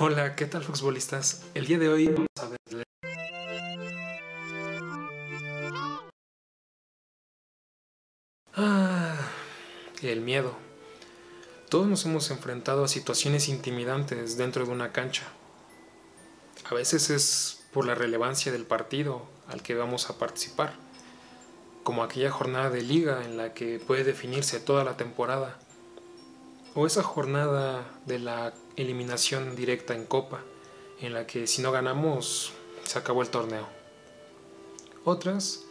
Hola, ¿qué tal futbolistas? El día de hoy vamos a ver Ah, el miedo. Todos nos hemos enfrentado a situaciones intimidantes dentro de una cancha. A veces es por la relevancia del partido al que vamos a participar, como aquella jornada de liga en la que puede definirse toda la temporada, o esa jornada de la eliminación directa en copa, en la que si no ganamos se acabó el torneo. Otras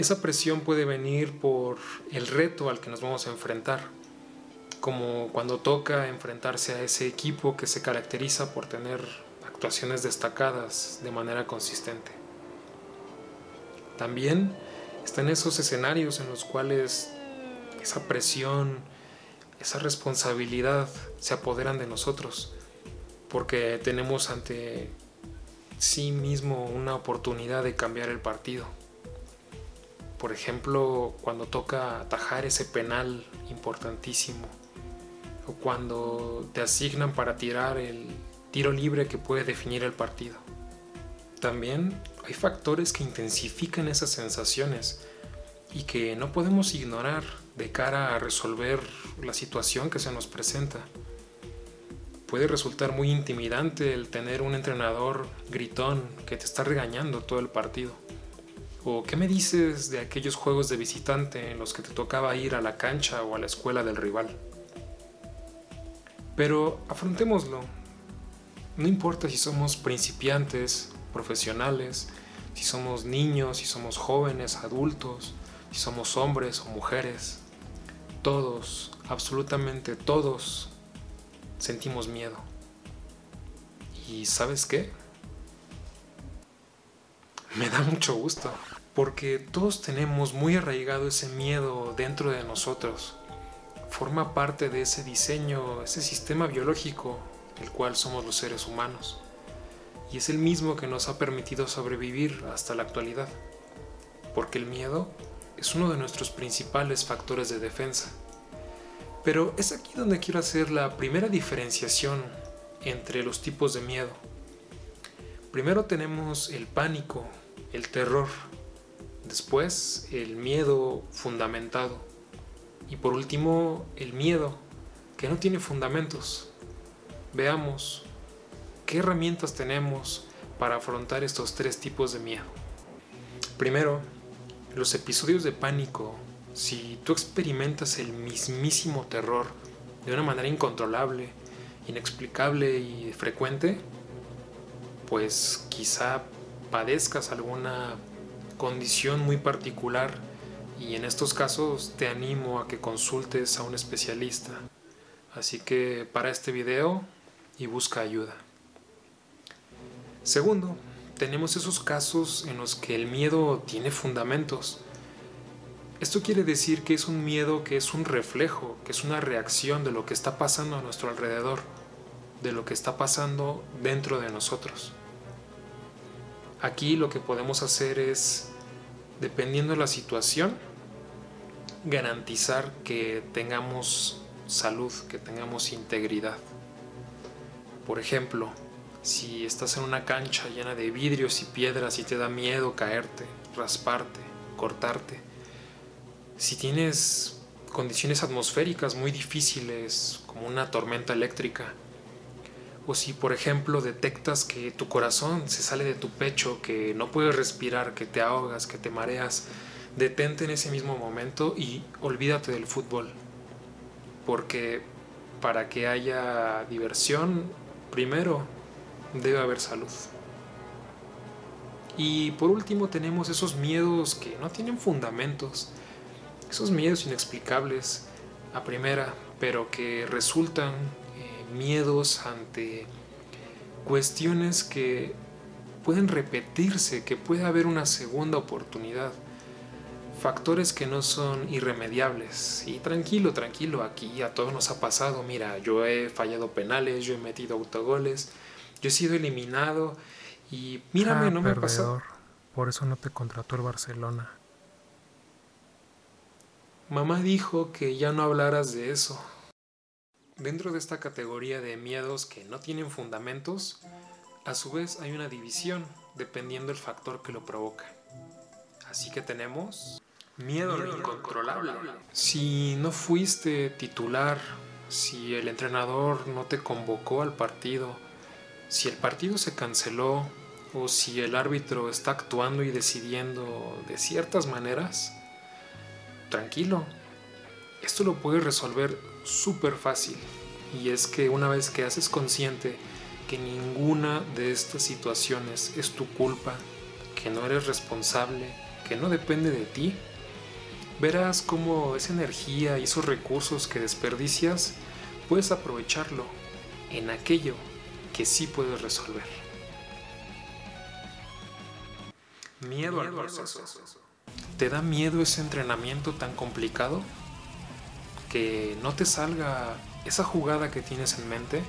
esa presión puede venir por el reto al que nos vamos a enfrentar, como cuando toca enfrentarse a ese equipo que se caracteriza por tener actuaciones destacadas de manera consistente. También están esos escenarios en los cuales esa presión, esa responsabilidad se apoderan de nosotros, porque tenemos ante sí mismo una oportunidad de cambiar el partido por ejemplo, cuando toca atajar ese penal importantísimo, o cuando te asignan para tirar el tiro libre que puede definir el partido. También hay factores que intensifican esas sensaciones y que no podemos ignorar de cara a resolver la situación que se nos presenta. Puede resultar muy intimidante el tener un entrenador gritón que te está regañando todo el partido ¿O qué me dices de aquellos juegos de visitante en los que te tocaba ir a la cancha o a la escuela del rival? Pero afrontémoslo. No importa si somos principiantes, profesionales, si somos niños, si somos jóvenes, adultos, si somos hombres o mujeres. Todos, absolutamente todos, sentimos miedo. ¿Y sabes qué? Me da mucho gusto, porque todos tenemos muy arraigado ese miedo dentro de nosotros. Forma parte de ese diseño, ese sistema biológico, el cual somos los seres humanos. Y es el mismo que nos ha permitido sobrevivir hasta la actualidad. Porque el miedo es uno de nuestros principales factores de defensa. Pero es aquí donde quiero hacer la primera diferenciación entre los tipos de miedo. Primero tenemos el pánico, el terror, después el miedo fundamentado y por último el miedo que no tiene fundamentos. Veamos qué herramientas tenemos para afrontar estos tres tipos de miedo. Primero, los episodios de pánico. Si tú experimentas el mismísimo terror de una manera incontrolable, inexplicable y frecuente, pues quizá padezcas alguna condición muy particular y en estos casos te animo a que consultes a un especialista. Así que para este video y busca ayuda. Segundo, tenemos esos casos en los que el miedo tiene fundamentos. Esto quiere decir que es un miedo que es un reflejo, que es una reacción de lo que está pasando a nuestro alrededor, de lo que está pasando dentro de nosotros. Aquí lo que podemos hacer es, dependiendo de la situación, garantizar que tengamos salud, que tengamos integridad. Por ejemplo, si estás en una cancha llena de vidrios y piedras y te da miedo caerte, rasparte, cortarte, si tienes condiciones atmosféricas muy difíciles como una tormenta eléctrica, o si por ejemplo detectas que tu corazón se sale de tu pecho, que no puedes respirar, que te ahogas, que te mareas, detente en ese mismo momento y olvídate del fútbol. Porque para que haya diversión, primero debe haber salud. Y por último tenemos esos miedos que no tienen fundamentos, esos miedos inexplicables a primera, pero que resultan miedos, ante cuestiones que pueden repetirse, que puede haber una segunda oportunidad, factores que no son irremediables. Y tranquilo, tranquilo, aquí a todos nos ha pasado, mira, yo he fallado penales, yo he metido autogoles, yo he sido eliminado y mírame, ah, no me ha pasado. Por eso no te contrató el Barcelona. Mamá dijo que ya no hablaras de eso. Dentro de esta categoría de miedos que no tienen fundamentos, a su vez hay una división dependiendo del factor que lo provoca. Así que tenemos miedo, miedo incontrolable. Si no fuiste titular, si el entrenador no te convocó al partido, si el partido se canceló o si el árbitro está actuando y decidiendo de ciertas maneras, tranquilo, esto lo puedes resolver súper fácil. Y es que una vez que haces consciente que ninguna de estas situaciones es tu culpa, que no eres responsable, que no depende de ti, verás cómo esa energía y esos recursos que desperdicias puedes aprovecharlo en aquello que sí puedes resolver. Miedo, al proceso. ¿Te da miedo ese entrenamiento tan complicado? Que no te salga esa jugada que tienes en mente?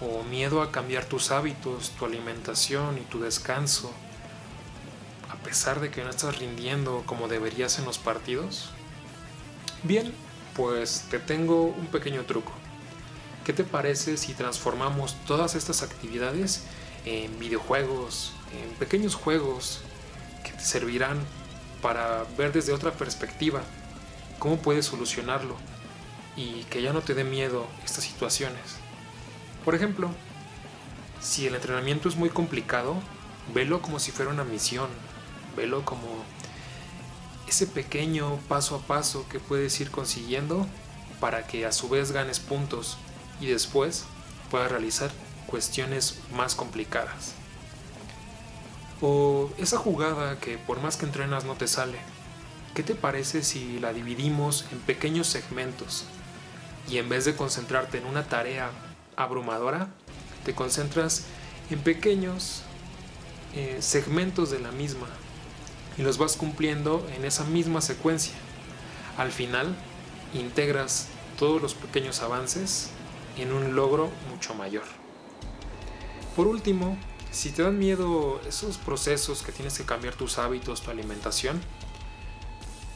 ¿O miedo a cambiar tus hábitos, tu alimentación y tu descanso? A pesar de que no estás rindiendo como deberías en los partidos? Bien, pues te tengo un pequeño truco. ¿Qué te parece si transformamos todas estas actividades en videojuegos, en pequeños juegos que te servirán para ver desde otra perspectiva cómo puedes solucionarlo y que ya no te dé miedo estas situaciones. Por ejemplo, si el entrenamiento es muy complicado, velo como si fuera una misión, velo como ese pequeño paso a paso que puedes ir consiguiendo para que a su vez ganes puntos y después puedas realizar cuestiones más complicadas. O esa jugada que por más que entrenas no te sale. ¿Qué te parece si la dividimos en pequeños segmentos y en vez de concentrarte en una tarea abrumadora, te concentras en pequeños eh, segmentos de la misma y los vas cumpliendo en esa misma secuencia. Al final, integras todos los pequeños avances en un logro mucho mayor. Por último, si te dan miedo esos procesos que tienes que cambiar tus hábitos, tu alimentación,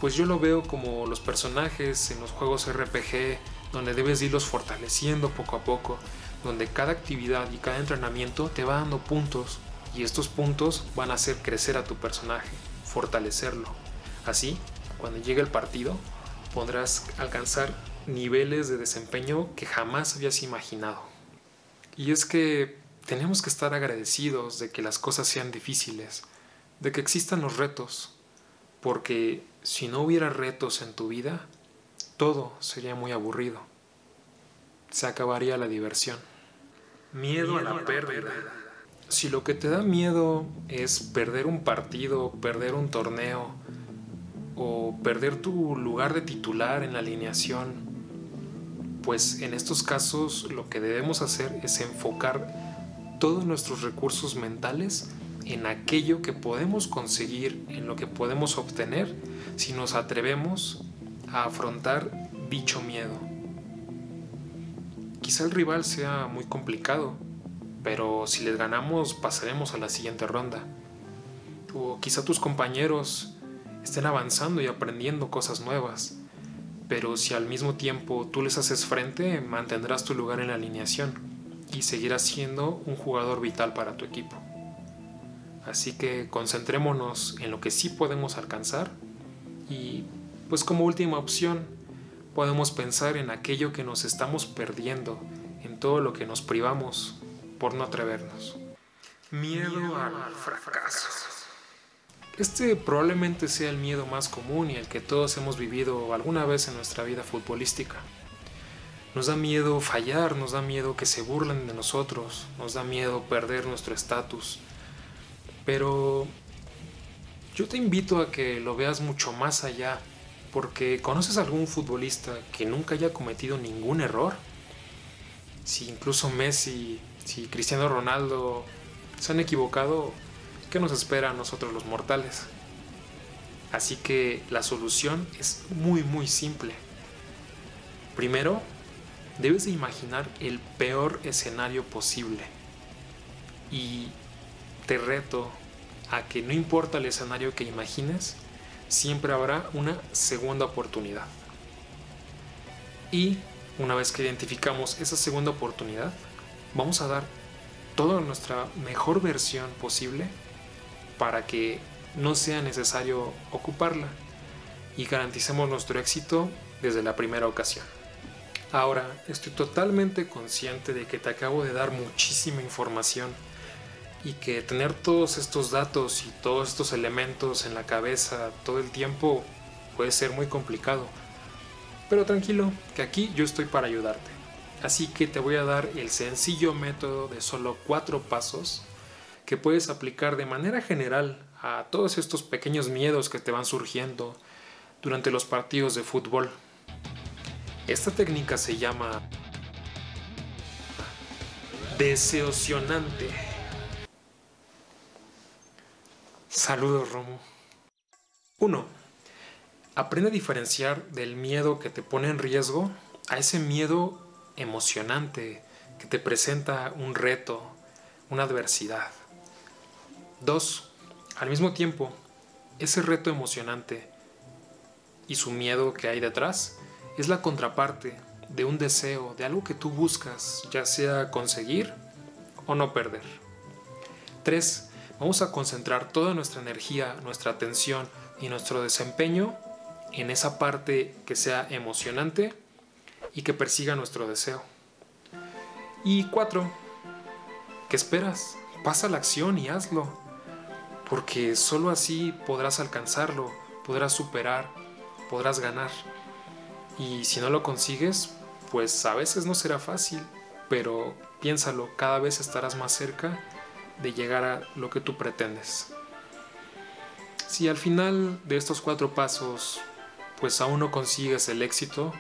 pues yo lo veo como los personajes en los juegos RPG, donde debes irlos fortaleciendo poco a poco, donde cada actividad y cada entrenamiento te va dando puntos y estos puntos van a hacer crecer a tu personaje, fortalecerlo. Así, cuando llegue el partido, podrás alcanzar niveles de desempeño que jamás habías imaginado. Y es que tenemos que estar agradecidos de que las cosas sean difíciles, de que existan los retos, porque si no hubiera retos en tu vida, todo sería muy aburrido. Se acabaría la diversión. Miedo, a la, pérdida. Si lo que te da miedo es perder un partido, perder un torneo, o perder tu lugar de titular en la alineación, pues en estos casos lo que debemos hacer es enfocar todos nuestros recursos mentales en aquello que podemos conseguir, en lo que podemos obtener si nos atrevemos a afrontar dicho miedo. Quizá el rival sea muy complicado, pero si les ganamos pasaremos a la siguiente ronda. O quizá tus compañeros estén avanzando y aprendiendo cosas nuevas pero si al mismo tiempo tú les haces frente, mantendrás tu lugar en la alineación y seguirás siendo un jugador vital para tu equipo. Así que concentrémonos en lo que sí podemos alcanzar y pues como última opción podemos pensar en aquello que nos estamos perdiendo, en todo lo que nos privamos por no atrevernos. Miedo, al fracaso. Este probablemente sea el miedo más común y el que todos hemos vivido alguna vez en nuestra vida futbolística. Nos da miedo fallar, nos da miedo que se burlen de nosotros, nos da miedo perder nuestro estatus. Pero yo te invito a que lo veas mucho más allá, porque ¿conoces algún futbolista que nunca haya cometido ningún error? Si incluso Messi, si Cristiano Ronaldo se han equivocado, ¿qué nos espera a nosotros los mortales? Así que la solución es muy muy simple. Primero, debes de imaginar el peor escenario posible. Y te reto a que no importa el escenario que imagines, siempre habrá una segunda oportunidad. Y Una vez que identificamos esa segunda oportunidad, vamos a dar toda nuestra mejor versión posible para que no sea necesario ocuparla y garanticemos nuestro éxito desde la primera ocasión. Ahora, estoy totalmente consciente de que te acabo de dar muchísima información y que tener todos estos datos y todos estos elementos en la cabeza todo el tiempo puede ser muy complicado. Pero tranquilo, que aquí yo estoy para ayudarte. Así que te voy a dar el sencillo método de solo cuatro pasos que puedes aplicar de manera general a todos estos pequeños miedos que te van surgiendo durante los partidos de fútbol. Esta técnica se llama deseocionante. Saludos, Romo. 1. Aprende a diferenciar del miedo que te pone en riesgo a ese miedo emocionante que te presenta un reto, una adversidad. 2. Al mismo tiempo, ese reto emocionante y su miedo que hay detrás es la contraparte de un deseo, de algo que tú buscas, ya sea conseguir o no perder. 3. Vamos a concentrar toda nuestra energía, nuestra atención y nuestro desempeño en esa parte que sea emocionante y que persiga nuestro deseo. Y 4. ¿Qué esperas? Pasa la acción y hazlo, porque sólo así podrás alcanzarlo, podrás superar, podrás ganar. Y si no lo consigues, pues a veces no será fácil, pero piénsalo, cada vez estarás más cerca de llegar a lo que tú pretendes. Si al final de estos cuatro pasos, pues aún no consigues el éxito,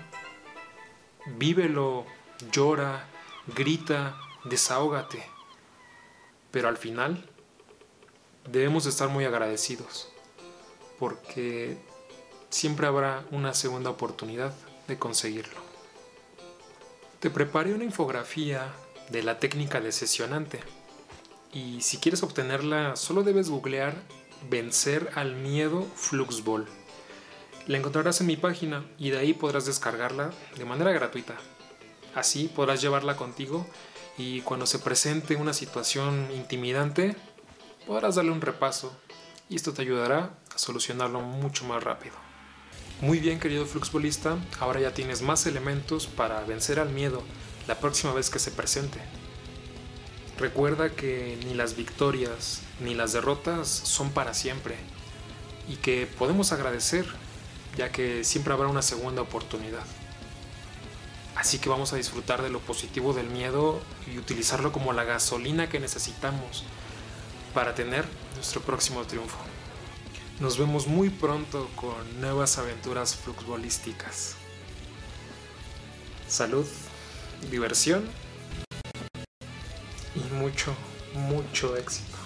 vívelo, llora, grita, desahógate. Pero al final debemos estar muy agradecidos, porque siempre habrá una segunda oportunidad de conseguirlo. Te preparé una infografía de la técnica de sesionante y si quieres obtenerla solo debes googlear vencer al miedo Fluxball. La encontrarás en mi página y de ahí podrás descargarla de manera gratuita. Así podrás llevarla contigo y cuando se presente una situación intimidante podrás darle un repaso y esto te ayudará a solucionarlo mucho más rápido. Muy bien querido fluxbolista, ahora ya tienes más elementos para vencer al miedo la próxima vez que se presente. Recuerda que ni las victorias ni las derrotas son para siempre y que podemos agradecer ya que siempre habrá una segunda oportunidad. Así que vamos a disfrutar de lo positivo del miedo y utilizarlo como la gasolina que necesitamos para tener nuestro próximo triunfo. Nos vemos muy pronto con nuevas aventuras fluxbolísticas. Salud, diversión y mucho, mucho éxito.